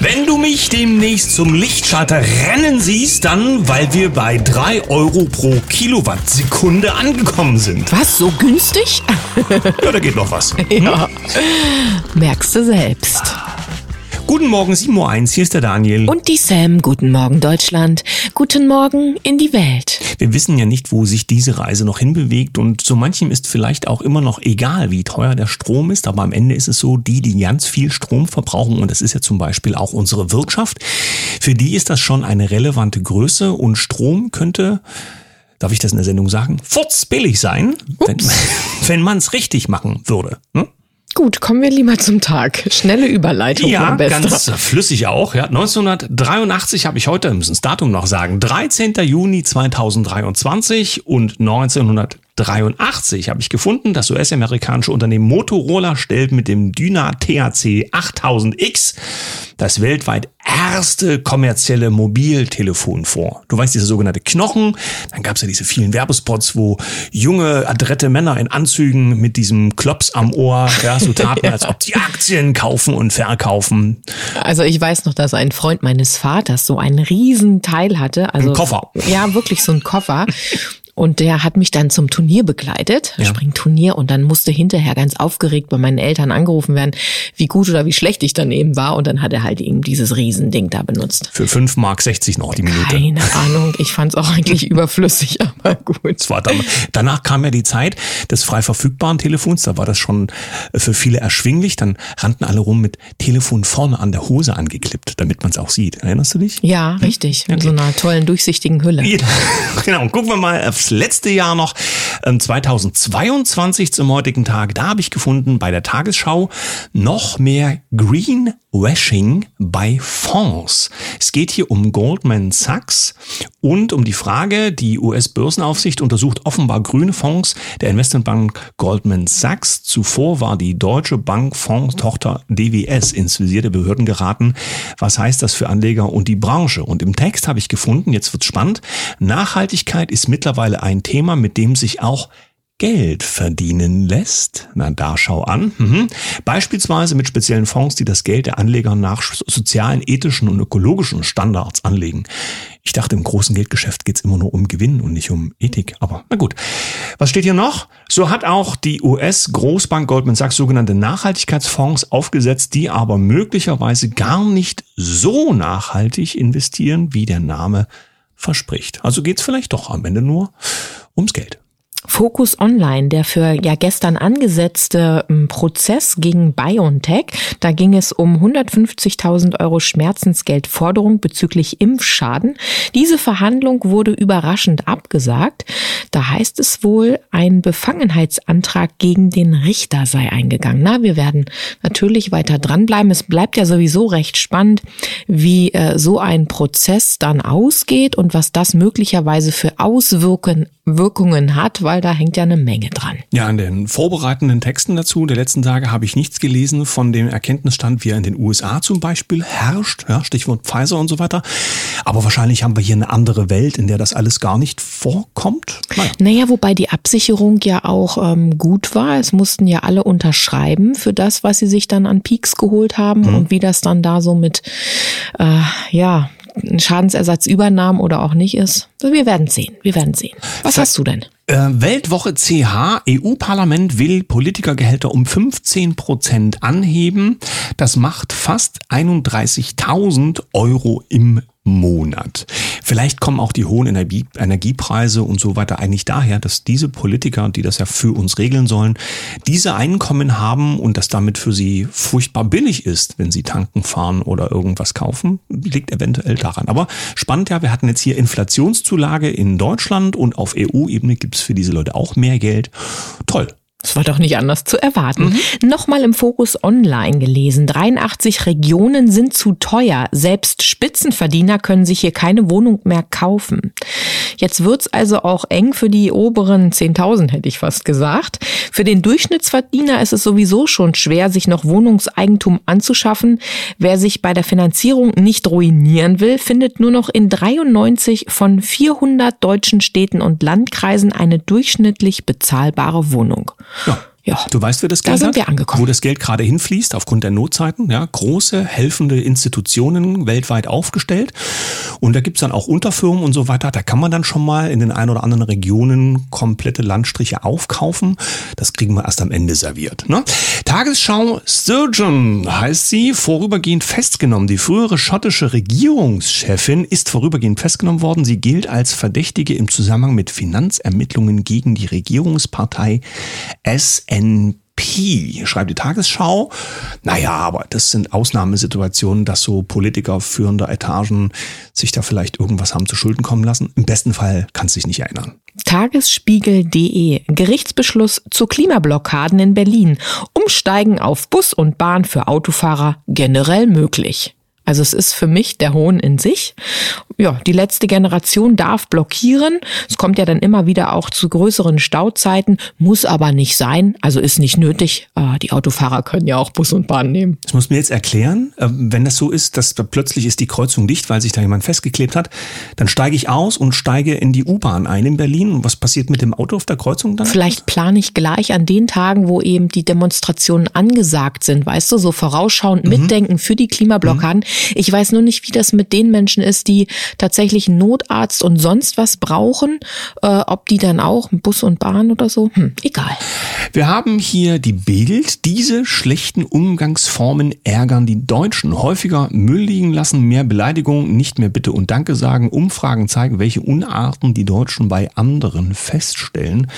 Wenn du mich demnächst zum Lichtschalter rennen siehst, dann, weil wir bei 3 Euro pro Kilowattsekunde angekommen sind. Was, so günstig? Ja, da geht noch was. Ja. Merkst du selbst. Guten Morgen, 7.01 Uhr, hier ist der Daniel. Und die Sam, guten Morgen Deutschland, guten Morgen in die Welt. Wir wissen ja nicht, wo sich diese Reise noch hinbewegt und so manchem ist vielleicht auch immer noch egal, wie teuer der Strom ist, aber am Ende ist es so, die, die ganz viel Strom verbrauchen und das ist ja zum Beispiel auch unsere Wirtschaft, für die ist das schon eine relevante Größe und Strom könnte darf ich das in der Sendung sagen, furzbillig sein, wenn, wenn man es richtig machen würde. Hm? Gut, kommen wir lieber zum Tag. Schnelle Überleitung, Ja, Bester. ganz flüssig auch. Ja, 1983 habe ich heute, müssen das Datum noch sagen, 13. Juni 2023 und 1983 habe ich gefunden, das US-amerikanische Unternehmen Motorola stellt mit dem Dyna THC 8000X das weltweit erste kommerzielle Mobiltelefon vor. Du weißt, diese sogenannte Knochen, dann gab es ja diese vielen Werbespots, wo junge, adrette Männer in Anzügen mit diesem Klops am Ohr ja, so taten, als ob sie Aktien kaufen und verkaufen. Also ich weiß noch, dass ein Freund meines Vaters so einen riesen Teil hatte. Also Ein Koffer. Ja, wirklich so ein Koffer. Und der hat mich dann zum Turnier begleitet, Ja. Springturnier, und dann musste hinterher ganz aufgeregt bei meinen Eltern angerufen werden, wie gut oder wie schlecht ich daneben war. Und dann hat er halt eben dieses Riesending da benutzt. Für 5 Mark 60 noch die Minute. Keine Ahnung, ich fand es auch eigentlich überflüssig, aber gut. Das war dann, danach kam ja die Zeit des frei verfügbaren Telefons, da war das schon äh, für viele erschwinglich. Dann rannten alle rum mit Telefon vorne an der Hose angeklippt, damit man es auch sieht. Erinnerst du dich? Ja, richtig. Mit so einer tollen, durchsichtigen Hülle. Ja, genau. Gucken wir mal aufs letzte Jahr noch, ähm, 2022 zum heutigen Tag. Da habe ich gefunden bei der Tagesschau noch mehr Greenwashing bei Fonds. Es geht hier um Goldman Sachs und um die Frage, die US-Börsenaufsicht untersucht offenbar grüne Fonds der Investmentbank Goldman Sachs. Zuvor war die Deutsche Bank Fondstochter DWS ins Visier der Behörden geraten. Was heißt das für Anleger und die Branche? Und im Text habe ich gefunden, jetzt wird's spannend, Nachhaltigkeit ist mittlerweile ein Thema, mit dem sich auch Geld verdienen lässt. Na, da schau an. Mhm. Beispielsweise mit speziellen Fonds, die das Geld der Anleger nach sozialen, ethischen und ökologischen Standards anlegen. Ich dachte, im großen Geldgeschäft geht's immer nur um Gewinn und nicht um Ethik. Aber na gut. Was steht hier noch? So hat auch die US-Großbank Goldman Sachs sogenannte Nachhaltigkeitsfonds aufgesetzt, die aber möglicherweise gar nicht so nachhaltig investieren, wie der Name verspricht. Also geht's vielleicht doch am Ende nur ums Geld. Focus Online, der für ja gestern angesetzte ähm, Prozess gegen BioNTech, da ging es um 150.000 Euro Schmerzensgeldforderung bezüglich Impfschaden. Diese Verhandlung wurde überraschend abgesagt. Da heißt es wohl, ein Befangenheitsantrag gegen den Richter sei eingegangen. Na, wir werden natürlich weiter dranbleiben. Es bleibt ja sowieso recht spannend, wie äh, so ein Prozess dann ausgeht und was das möglicherweise für Auswirkungen Wirkungen hat, weil da hängt ja eine Menge dran. Ja, in den vorbereitenden Texten dazu der letzten Tage habe ich nichts gelesen von dem Erkenntnisstand, wie er in den USA zum Beispiel herrscht. Ja, Stichwort Pfizer und so weiter. Aber wahrscheinlich haben wir hier eine andere Welt, in der das alles gar nicht vorkommt. Naja. Naja, wobei die Absicherung ja auch ähm, gut war. Es mussten ja alle unterschreiben für das, was sie sich dann an Peaks geholt haben und wie das dann da so mit, äh, ja, Schadensersatzübernahmen oder auch nicht ist. Wir werden sehen. Wir werden sehen. Was hast du denn? Äh, Weltwoche CH, EU-Parlament will Politikergehälter um 15 Prozent anheben. Das macht fast 31.000 Euro im Monat. Vielleicht kommen auch die hohen Energie Energiepreise und so weiter eigentlich daher, dass diese Politiker, die das ja für uns regeln sollen, diese Einkommen haben und das damit für sie furchtbar billig ist, wenn sie tanken fahren oder irgendwas kaufen, liegt eventuell daran. Aber spannend ja, wir hatten jetzt hier Inflationszulage in Deutschland und auf EU-Ebene gibt's für diese Leute auch mehr Geld. Toll. Das war doch nicht anders zu erwarten. Nochmal im Fokus online gelesen. 83 Regionen sind zu teuer. Selbst Spitzenverdiener können sich hier keine Wohnung mehr kaufen. Jetzt wird's also auch eng für die oberen 10.000, hätte ich fast gesagt. Für den Durchschnittsverdiener ist es sowieso schon schwer, sich noch Wohnungseigentum anzuschaffen. Wer sich bei der Finanzierung nicht ruinieren will, findet nur noch in 93 von 400 deutschen Städten und Landkreisen eine durchschnittlich bezahlbare Wohnung. Ja. Ja. Du weißt, wer das Geld Da sind hat? wir angekommen. Wo das Geld gerade hinfließt aufgrund der Notzeiten. Ja, große, helfende Institutionen weltweit aufgestellt. Und da gibt's dann auch Unterfirmen und so weiter. Da kann man dann schon mal in den ein oder anderen Regionen komplette Landstriche aufkaufen. Das kriegen wir erst am Ende serviert. Ne? Tagesschau Sturgeon heißt sie, vorübergehend festgenommen. Die frühere schottische Regierungschefin ist vorübergehend festgenommen worden. Sie gilt als Verdächtige im Zusammenhang mit Finanzermittlungen gegen die Regierungspartei SNP, schreibt die Tagesschau. Naja, aber das sind Ausnahmesituationen, dass so Politiker führender Etagen sich da vielleicht irgendwas haben zu Schulden kommen lassen. Im besten Fall kannst du dich nicht erinnern. Tagesspiegel.de Gerichtsbeschluss zu Klimablockaden in Berlin. Umsteigen auf Bus und Bahn für Autofahrer generell möglich. Also es ist für mich der Hohn in sich. Ja, die letzte Generation darf blockieren. Es kommt ja dann immer wieder auch zu größeren Stauzeiten, muss aber nicht sein, also ist nicht nötig. Äh, Die Autofahrer können ja auch Bus und Bahn nehmen. Das muss mir jetzt erklären, äh, wenn das so ist, dass da plötzlich ist die Kreuzung dicht, weil sich da jemand festgeklebt hat, dann steige ich aus und steige in die U-Bahn ein in Berlin. Und was passiert mit dem Auto auf der Kreuzung dann? Vielleicht plane ich gleich an den Tagen, wo eben die Demonstrationen angesagt sind, weißt du, so vorausschauend mitdenken für die Klimablockaden. Ich weiß nur nicht, wie das mit den Menschen ist, die tatsächlich einen Notarzt und sonst was brauchen, äh, ob die dann auch Bus und Bahn oder so. Hm, egal. Wir haben hier die Bild. Diese schlechten Umgangsformen ärgern die Deutschen. Häufiger Müll liegen lassen, mehr Beleidigungen, nicht mehr Bitte und Danke sagen. Umfragen zeigen, welche Unarten die Deutschen bei anderen feststellen.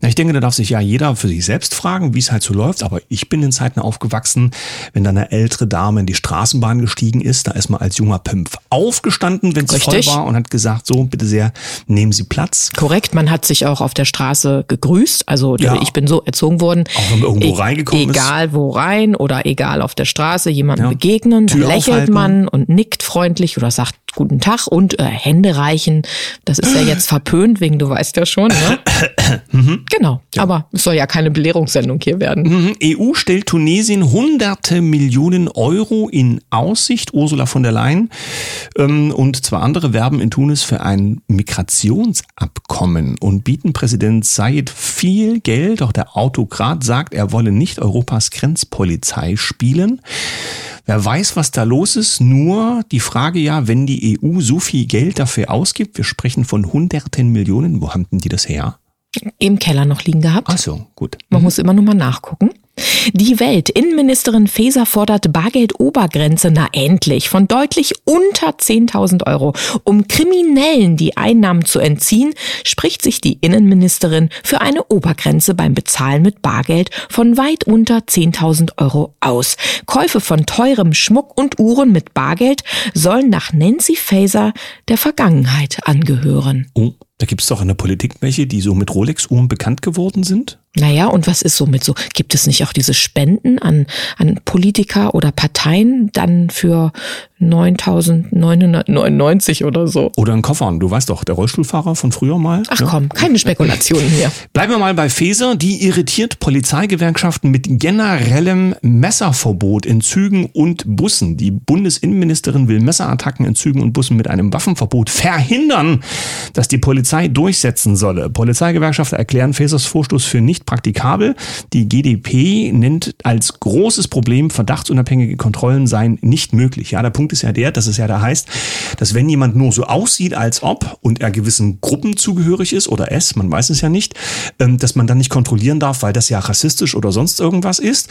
Na, ich denke, da darf sich ja jeder für sich selbst fragen, wie es halt so läuft. Aber ich bin in Zeiten aufgewachsen, wenn dann eine ältere Dame in die Straßenbahn gestiegen ist, da ist man als junger Pimp aufgestanden, wenn es voll war und hat gesagt, so, bitte sehr, nehmen Sie Platz. Korrekt, man hat sich auch auf der Straße gegrüßt. Also Ja. ich bin so erzogen worden. Auch wenn man irgendwo reingekommen ist. Egal wo rein oder egal auf der Straße jemandem Ja. begegnen, Tür lächelt aufhalten. man und nickt freundlich oder sagt guten Tag und äh, Hände reichen. Das ist ja jetzt verpönt wegen, du weißt ja schon. Ne? Mhm. Genau, aber es soll ja keine Belehrungssendung hier werden. Mhm. EU stellt Tunesien hunderte Millionen Euro in Aussicht. Ursula von der Leyen ähm, und zwei andere werben in Tunis für ein Migrationsabkommen und bieten Präsident Said viel Geld. Doch der Autokrat sagt, er wolle nicht Europas Grenzpolizei spielen. Wer weiß, was da los ist. Nur die Frage ja, wenn die EU so viel Geld dafür ausgibt, wir sprechen von hunderten Millionen, wo haben denn die das her? Im Keller noch liegen gehabt. Ach so, gut. Man muss immer nur mal nachgucken. Die Welt. Innenministerin Faeser fordert Bargeldobergrenze, na endlich, von deutlich unter 10.000 Euro. Um Kriminellen die Einnahmen zu entziehen, spricht sich die Innenministerin für eine Obergrenze beim Bezahlen mit Bargeld von weit unter 10.000 Euro aus. Käufe von teurem Schmuck und Uhren mit Bargeld sollen nach Nancy Faeser der Vergangenheit angehören. Oh, da gibt's doch in der Politik welche, die so mit Rolex-Uhren bekannt geworden sind. Naja, und was ist so mit so? Gibt es nicht auch diese Spenden an, an Politiker oder Parteien dann für 9.999 oder so? Oder ein Koffer. Du weißt doch, der Rollstuhlfahrer von früher mal. Ach Ja. komm, keine Spekulationen hier. Bleiben wir mal bei Feser. Die irritiert Polizeigewerkschaften mit generellem Messerverbot in Zügen und Bussen. Die Bundesinnenministerin will Messerattacken in Zügen und Bussen mit einem Waffenverbot verhindern, das die Polizei durchsetzen solle. Polizeigewerkschaften erklären Fesers Vorstoß für nicht praktikabel. Die GdP nennt als großes Problem, verdachtsunabhängige Kontrollen seien nicht möglich. Ja, der Punkt ist ja der, dass es ja da heißt, dass wenn jemand nur so aussieht, als ob und er gewissen Gruppen zugehörig ist oder es, man weiß es ja nicht, ähm, dass man dann nicht kontrollieren darf, weil das ja rassistisch oder sonst irgendwas ist.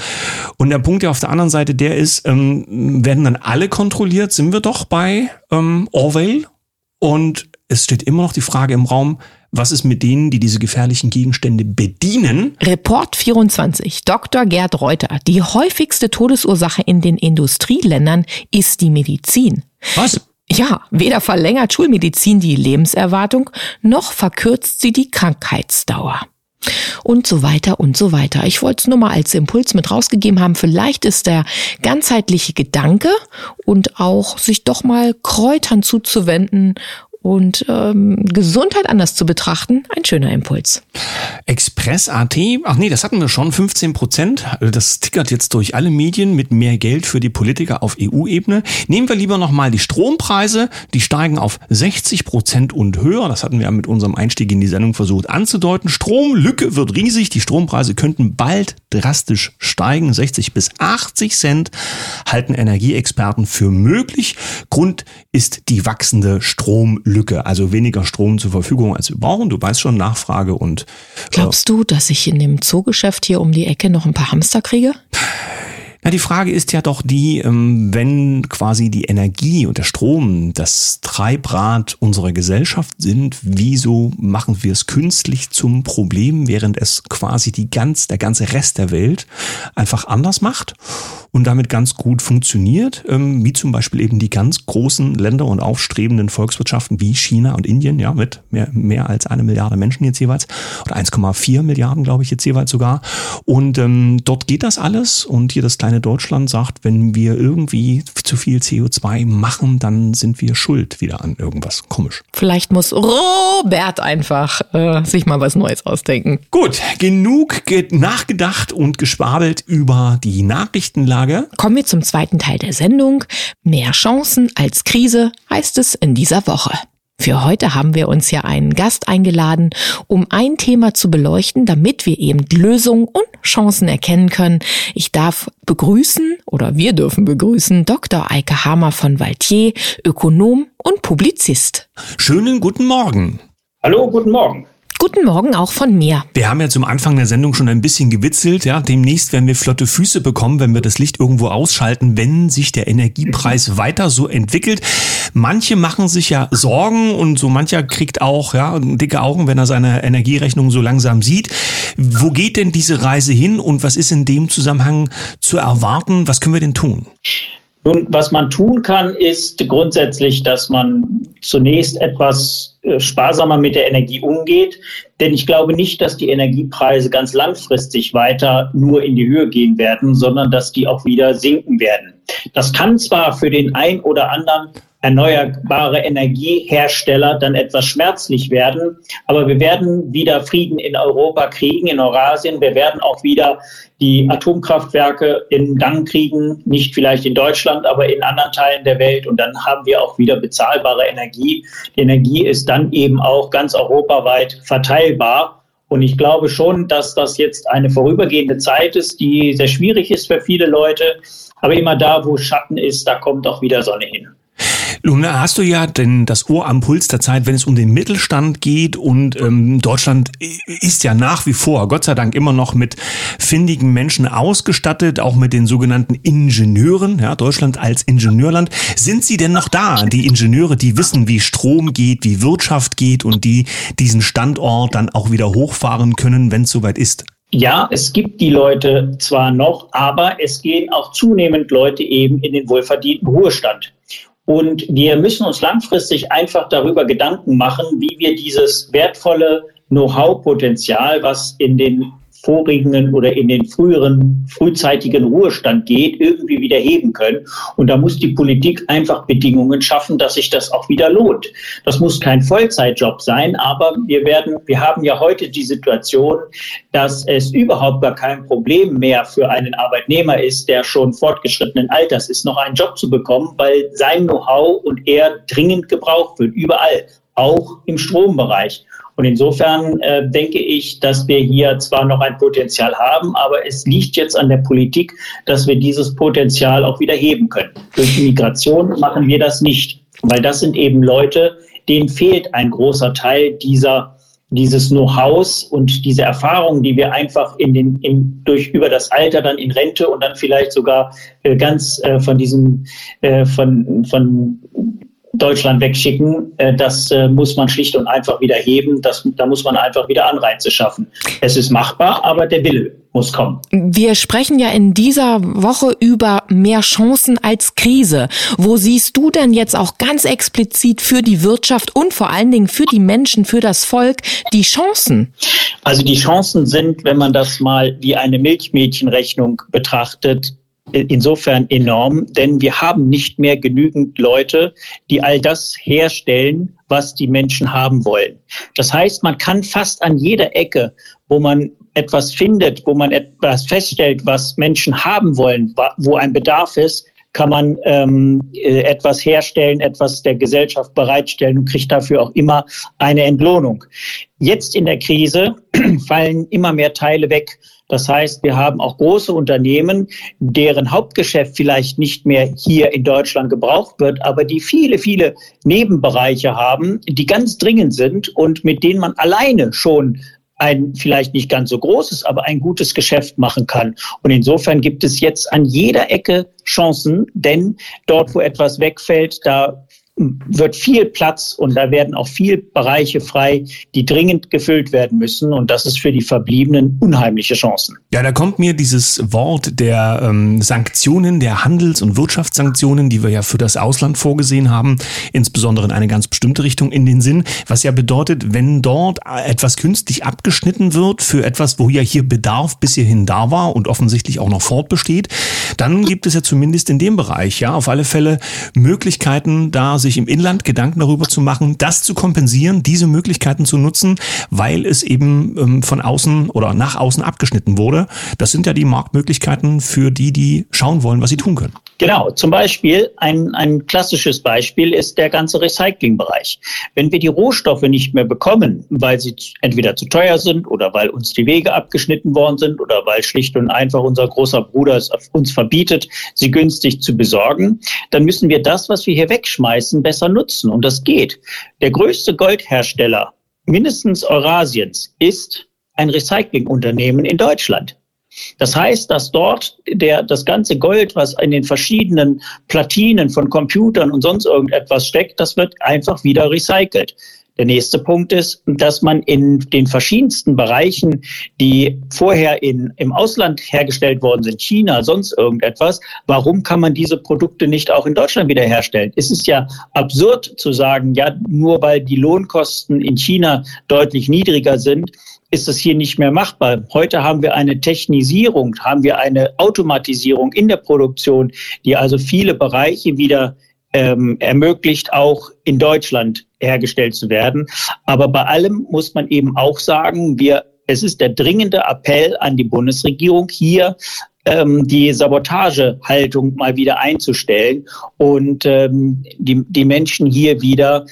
Und der Punkt ja auf der anderen Seite der ist, ähm, werden dann alle kontrolliert, sind wir doch bei ähm, Orwell. Und es steht immer noch die Frage im Raum, was ist mit denen, die diese gefährlichen Gegenstände bedienen? Report 24. Dr. Gerd Reuter. Die häufigste Todesursache in den Industrieländern ist die Medizin. Was? Ja, weder verlängert Schulmedizin die Lebenserwartung, noch verkürzt sie die Krankheitsdauer. Und so weiter und so weiter. Ich wollte es nur mal als Impuls mit rausgegeben haben. Vielleicht ist der ganzheitliche Gedanke und auch sich doch mal Kräutern zuzuwenden und ähm, Gesundheit anders zu betrachten, ein schöner Impuls. Express.at, ach nee, das hatten wir schon, 15 Prozent. Das tickert jetzt durch alle Medien mit mehr Geld für die Politiker auf EU-Ebene. Nehmen wir lieber nochmal die Strompreise, die steigen auf 60 Prozent und höher. Das hatten wir mit unserem Einstieg in die Sendung versucht anzudeuten. Stromlücke wird riesig, die Strompreise könnten bald drastisch steigen. 60 bis 80 Cent halten Energieexperten für möglich. Grund ist die wachsende Stromlücke. Lücke, also weniger Strom zur Verfügung, als wir brauchen. Du weißt schon, Nachfrage und. Äh, Glaubst du, dass ich in dem Zoogeschäft hier um die Ecke noch ein paar Hamster kriege? Na, die Frage ist ja doch die, ähm, wenn quasi die Energie und der Strom das Treibrad unserer Gesellschaft sind, wieso machen wir es künstlich zum Problem, während es quasi die ganz, der ganze Rest der Welt einfach anders macht und damit ganz gut funktioniert, ähm, wie zum Beispiel eben die ganz großen Länder und aufstrebenden Volkswirtschaften wie China und Indien, ja, mit mehr, mehr als eine Milliarde Menschen jetzt jeweils oder 1,4 Milliarden, glaube ich, jetzt jeweils sogar. Und ähm, dort geht das alles und hier das kleine kleine Deutschland sagt, wenn wir irgendwie zu viel CO2 machen, dann sind wir schuld wieder an irgendwas. Komisch. Vielleicht muss Robert einfach äh, sich mal was Neues ausdenken. Gut, genug nachgedacht und geschwabelt über die Nachrichtenlage. Kommen wir zum zweiten Teil der Sendung. Mehr Chancen als Krise heißt es in dieser Woche. Für heute haben wir uns ja einen Gast eingeladen, um ein Thema zu beleuchten, damit wir eben Lösungen und Chancen erkennen können. Ich darf begrüßen oder wir dürfen begrüßen Dr. Eike Hamer von Valtier, Ökonom und Publizist. Schönen guten Morgen. Hallo, guten Morgen. Guten Morgen auch von mir. Wir haben ja zum Anfang der Sendung schon ein bisschen gewitzelt. Ja, demnächst werden wir flotte Füße bekommen, wenn wir das Licht irgendwo ausschalten, wenn sich der Energiepreis weiter so entwickelt. Manche machen sich ja Sorgen und so mancher kriegt auch ja dicke Augen, wenn er seine Energierechnung so langsam sieht. Wo geht denn diese Reise hin und was ist in dem Zusammenhang zu erwarten? Was können wir denn tun? Nun, was man tun kann, ist grundsätzlich, dass man zunächst etwas sparsamer mit der Energie umgeht. Denn ich glaube nicht, dass die Energiepreise ganz langfristig weiter nur in die Höhe gehen werden, sondern dass die auch wieder sinken werden. Das kann zwar für den ein oder anderen erneuerbare Energiehersteller dann etwas schmerzlich werden. Aber wir werden wieder Frieden in Europa kriegen, in Eurasien. Wir werden auch wieder die Atomkraftwerke in Gang kriegen, nicht vielleicht in Deutschland, aber in anderen Teilen der Welt. Und dann haben wir auch wieder bezahlbare Energie. Die Energie ist dann eben auch ganz europaweit verteilbar. Und ich glaube schon, dass das jetzt eine vorübergehende Zeit ist, die sehr schwierig ist für viele Leute. Aber immer da, wo Schatten ist, da kommt auch wieder Sonne hin. Nun hast du ja denn das Ohr am Puls der Zeit, wenn es um den Mittelstand geht und ähm, Deutschland ist ja nach wie vor, Gott sei Dank, immer noch mit findigen Menschen ausgestattet, auch mit den sogenannten Ingenieuren, ja, Deutschland als Ingenieurland. Sind sie denn noch da, die Ingenieure, die wissen, wie Strom geht, wie Wirtschaft geht und die diesen Standort dann auch wieder hochfahren können, wenn es soweit ist? Ja, es gibt die Leute zwar noch, aber es gehen auch zunehmend Leute eben in den wohlverdienten Ruhestand. Und wir müssen uns langfristig einfach darüber Gedanken machen, wie wir dieses wertvolle Know-how-Potenzial, was in den vorigen oder in den früheren, frühzeitigen Ruhestand geht, irgendwie wieder heben können. Und da muss die Politik einfach Bedingungen schaffen, dass sich das auch wieder lohnt. Das muss kein Vollzeitjob sein, aber wir werden, wir haben ja heute die Situation, dass es überhaupt gar kein Problem mehr für einen Arbeitnehmer ist, der schon fortgeschrittenen Alters ist, noch einen Job zu bekommen, weil sein Know-how und er dringend gebraucht wird, überall, auch im Strombereich. Und insofern äh, denke ich, dass wir hier zwar noch ein Potenzial haben, aber es liegt jetzt an der Politik, dass wir dieses Potenzial auch wieder heben können. Durch Migration machen wir das nicht, weil das sind eben Leute, denen fehlt ein großer Teil dieser dieses Know-hows und diese Erfahrungen, die wir einfach in den, in, durch über das Alter dann in Rente und dann vielleicht sogar äh, ganz äh, von diesem äh, von von Deutschland wegschicken, äh, das äh, muss man schlicht und einfach wieder heben. Das, da muss man einfach wieder Anreize schaffen. Es ist machbar, aber der Wille muss kommen. Wir sprechen ja in dieser Woche über mehr Chancen als Krise. Wo siehst du denn jetzt auch ganz explizit für die Wirtschaft und vor allen Dingen für die Menschen, für das Volk die Chancen? Also die Chancen sind, wenn man das mal wie eine Milchmädchenrechnung betrachtet, insofern enorm, denn wir haben nicht mehr genügend Leute, die all das herstellen, was die Menschen haben wollen. Das heißt, man kann fast an jeder Ecke, wo man etwas findet, wo man etwas feststellt, was Menschen haben wollen, wo ein Bedarf ist, kann man ähm, äh, etwas herstellen, etwas der Gesellschaft bereitstellen und kriegt dafür auch immer eine Entlohnung. Jetzt in der Krise fallen immer mehr Teile weg. Das heißt, wir haben auch große Unternehmen, deren Hauptgeschäft vielleicht nicht mehr hier in Deutschland gebraucht wird, aber die viele, viele Nebenbereiche haben, die ganz dringend sind und mit denen man alleine schon ein vielleicht nicht ganz so großes, aber ein gutes Geschäft machen kann. Und insofern gibt es jetzt an jeder Ecke Chancen, denn dort, wo etwas wegfällt, da wird viel Platz und da werden auch viel Bereiche frei, die dringend gefüllt werden müssen. Und das ist für die Verbliebenen unheimliche Chancen. Ja, da kommt mir dieses Wort der ähm, Sanktionen, der Handels- und Wirtschaftssanktionen, die wir ja für das Ausland vorgesehen haben, insbesondere in eine ganz bestimmte Richtung in den Sinn, was ja bedeutet, wenn dort etwas künstlich abgeschnitten wird für etwas, wo ja hier Bedarf bis hierhin da war und offensichtlich auch noch fortbesteht, dann gibt es ja zumindest in dem Bereich ja auf alle Fälle Möglichkeiten, da sich sich im Inland Gedanken darüber zu machen, das zu kompensieren, diese Möglichkeiten zu nutzen, weil es eben ähm, von außen oder nach außen abgeschnitten wurde. Das sind ja die Marktmöglichkeiten für die, die schauen wollen, was sie tun können. Genau, zum Beispiel ein, ein klassisches Beispiel ist der ganze Recyclingbereich. Wenn wir die Rohstoffe nicht mehr bekommen, weil sie entweder zu teuer sind oder weil uns die Wege abgeschnitten worden sind oder weil schlicht und einfach unser großer Bruder es uns verbietet, sie günstig zu besorgen, dann müssen wir das, was wir hier wegschmeißen, besser nutzen. Und das geht. Der größte Goldhersteller mindestens Eurasiens ist ein Recyclingunternehmen in Deutschland. Das heißt, dass dort der, das ganze Gold, was in den verschiedenen Platinen von Computern und sonst irgendetwas steckt, das wird einfach wieder recycelt. Der nächste Punkt ist, dass man in den verschiedensten Bereichen, die vorher in, im Ausland hergestellt worden sind, China, sonst irgendetwas, warum kann man diese Produkte nicht auch in Deutschland wiederherstellen? Es ist ja absurd zu sagen, ja, nur weil die Lohnkosten in China deutlich niedriger sind, ist es hier nicht mehr machbar. Heute haben wir eine Technisierung, haben wir eine Automatisierung in der Produktion, die also viele Bereiche wieder ähm, ermöglicht, auch in Deutschland hergestellt zu werden. Aber bei allem muss man eben auch sagen, wir, es ist der dringende Appell an die Bundesregierung, hier ähm, die Sabotagehaltung mal wieder einzustellen und ähm, die, die Menschen hier wieder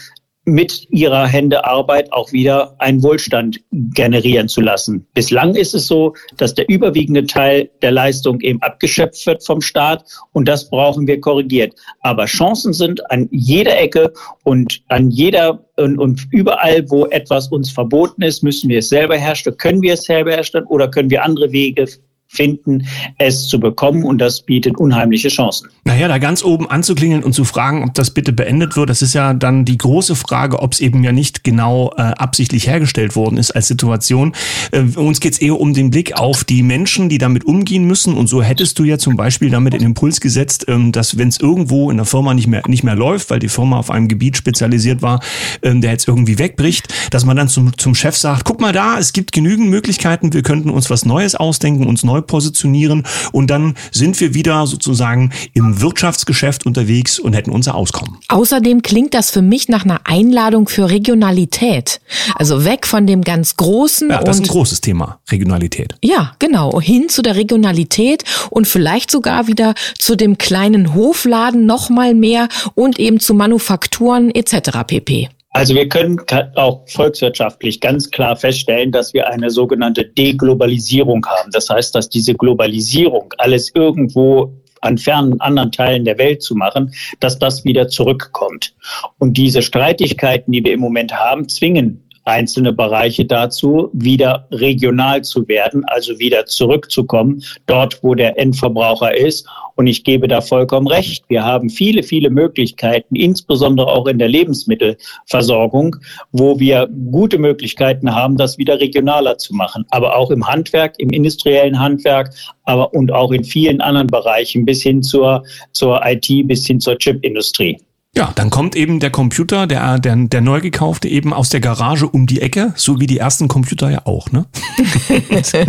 mit ihrer Hände Arbeit auch wieder einen Wohlstand generieren zu lassen. Bislang ist es so, dass der überwiegende Teil der Leistung eben abgeschöpft wird vom Staat und das brauchen wir korrigiert. Aber Chancen sind an jeder Ecke und an jeder und, und überall, wo etwas uns verboten ist, müssen wir es selber herstellen. Können wir es selber herstellen oder können wir andere Wege finden, es zu bekommen und das bietet unheimliche Chancen. Naja, da ganz oben anzuklingeln und zu fragen, ob das bitte beendet wird, das ist ja dann die große Frage, ob es eben ja nicht genau äh, absichtlich hergestellt worden ist als Situation. Äh, uns geht es eher um den Blick auf die Menschen, die damit umgehen müssen und so hättest du ja zum Beispiel damit den Impuls gesetzt, ähm, dass wenn es irgendwo in der Firma nicht mehr, nicht mehr läuft, weil die Firma auf einem Gebiet spezialisiert war, ähm, der jetzt irgendwie wegbricht, dass man dann zum, zum Chef sagt, guck mal da, es gibt genügend Möglichkeiten, wir könnten uns was Neues ausdenken, uns neu positionieren und dann sind wir wieder sozusagen im Wirtschaftsgeschäft unterwegs und hätten unser Auskommen. Außerdem klingt das für mich nach einer Einladung für Regionalität. Also weg von dem ganz großen. Ja, das ist ein großes Thema, Regionalität. Ja, genau. Hin zu der Regionalität und vielleicht sogar wieder zu dem kleinen Hofladen noch mal mehr und eben zu Manufakturen etc. pp. Also wir können auch volkswirtschaftlich ganz klar feststellen, dass wir eine sogenannte Deglobalisierung haben. Das heißt, dass diese Globalisierung, alles irgendwo an fernen anderen Teilen der Welt zu machen, dass das wieder zurückkommt. Und diese Streitigkeiten, die wir im Moment haben, zwingen einzelne Bereiche dazu, wieder regional zu werden, also wieder zurückzukommen, dort, wo der Endverbraucher ist. Und ich gebe da vollkommen recht. Wir haben viele, viele Möglichkeiten, insbesondere auch in der Lebensmittelversorgung, wo wir gute Möglichkeiten haben, das wieder regionaler zu machen. Aber auch im Handwerk, im industriellen Handwerk, aber und auch in vielen anderen Bereichen bis hin zur, zur IT, bis hin zur Chipindustrie. Ja, dann kommt eben der Computer, der, der, der neu gekaufte, eben aus der Garage um die Ecke, so wie die ersten Computer ja auch, ne?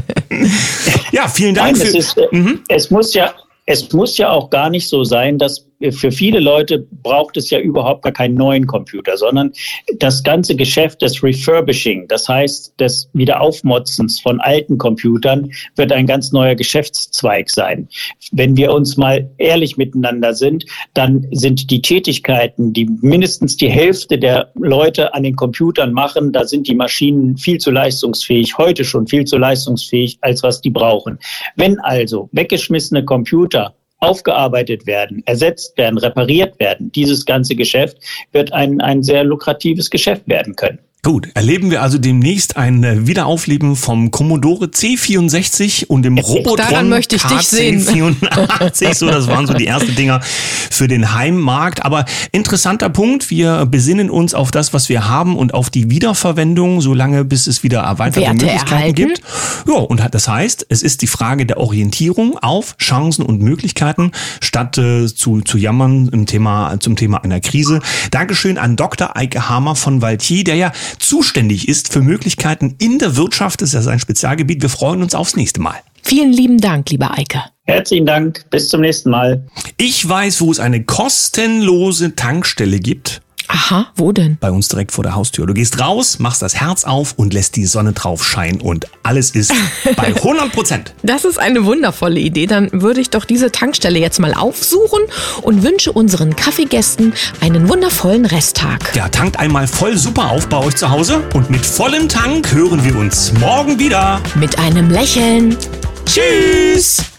ja, vielen Dank. Nein, für, es, ist, mhm. es muss ja es muss ja auch gar nicht so sein, dass für viele Leute braucht es ja überhaupt gar keinen neuen Computer, sondern das ganze Geschäft des Refurbishing, das heißt des Wiederaufmotzens von alten Computern, wird ein ganz neuer Geschäftszweig sein. Wenn wir uns mal ehrlich miteinander sind, dann sind die Tätigkeiten, die mindestens die Hälfte der Leute an den Computern machen, da sind die Maschinen viel zu leistungsfähig, heute schon viel zu leistungsfähig, als was die brauchen. Wenn also weggeschmissene Computer aufgearbeitet werden, ersetzt werden, repariert werden. Dieses ganze Geschäft wird ein, ein sehr lukratives Geschäft werden können. Gut, erleben wir also demnächst ein Wiederaufleben vom Commodore C64 und dem Robotron möchte ich KC84. so, das waren so die ersten Dinger für den Heimmarkt. Aber interessanter Punkt, wir besinnen uns auf das, was wir haben und auf die Wiederverwendung, solange bis es wieder erweiterte Werte Möglichkeiten erhalten. gibt. Ja, und das heißt, es ist die Frage der Orientierung auf Chancen und Möglichkeiten, statt äh, zu, zu jammern im Thema, zum Thema einer Krise. Dankeschön an Dr. Eike Hamer von Valtier, der ja zuständig ist für Möglichkeiten in der Wirtschaft. Das ist ja sein Spezialgebiet. Wir freuen uns aufs nächste Mal. Vielen lieben Dank, lieber Eike. Herzlichen Dank. Bis zum nächsten Mal. Ich weiß, wo es eine kostenlose Tankstelle gibt. Aha, wo denn? Bei uns direkt vor der Haustür. Du gehst raus, machst das Herz auf und lässt die Sonne drauf scheinen und alles ist bei 100 Prozent. Das ist eine wundervolle Idee. Dann würde ich doch diese Tankstelle jetzt mal aufsuchen und wünsche unseren Kaffeegästen einen wundervollen Resttag. Ja, tankt einmal voll super auf bei euch zu Hause und mit vollem Tank hören wir uns morgen wieder. Mit einem Lächeln. Tschüss!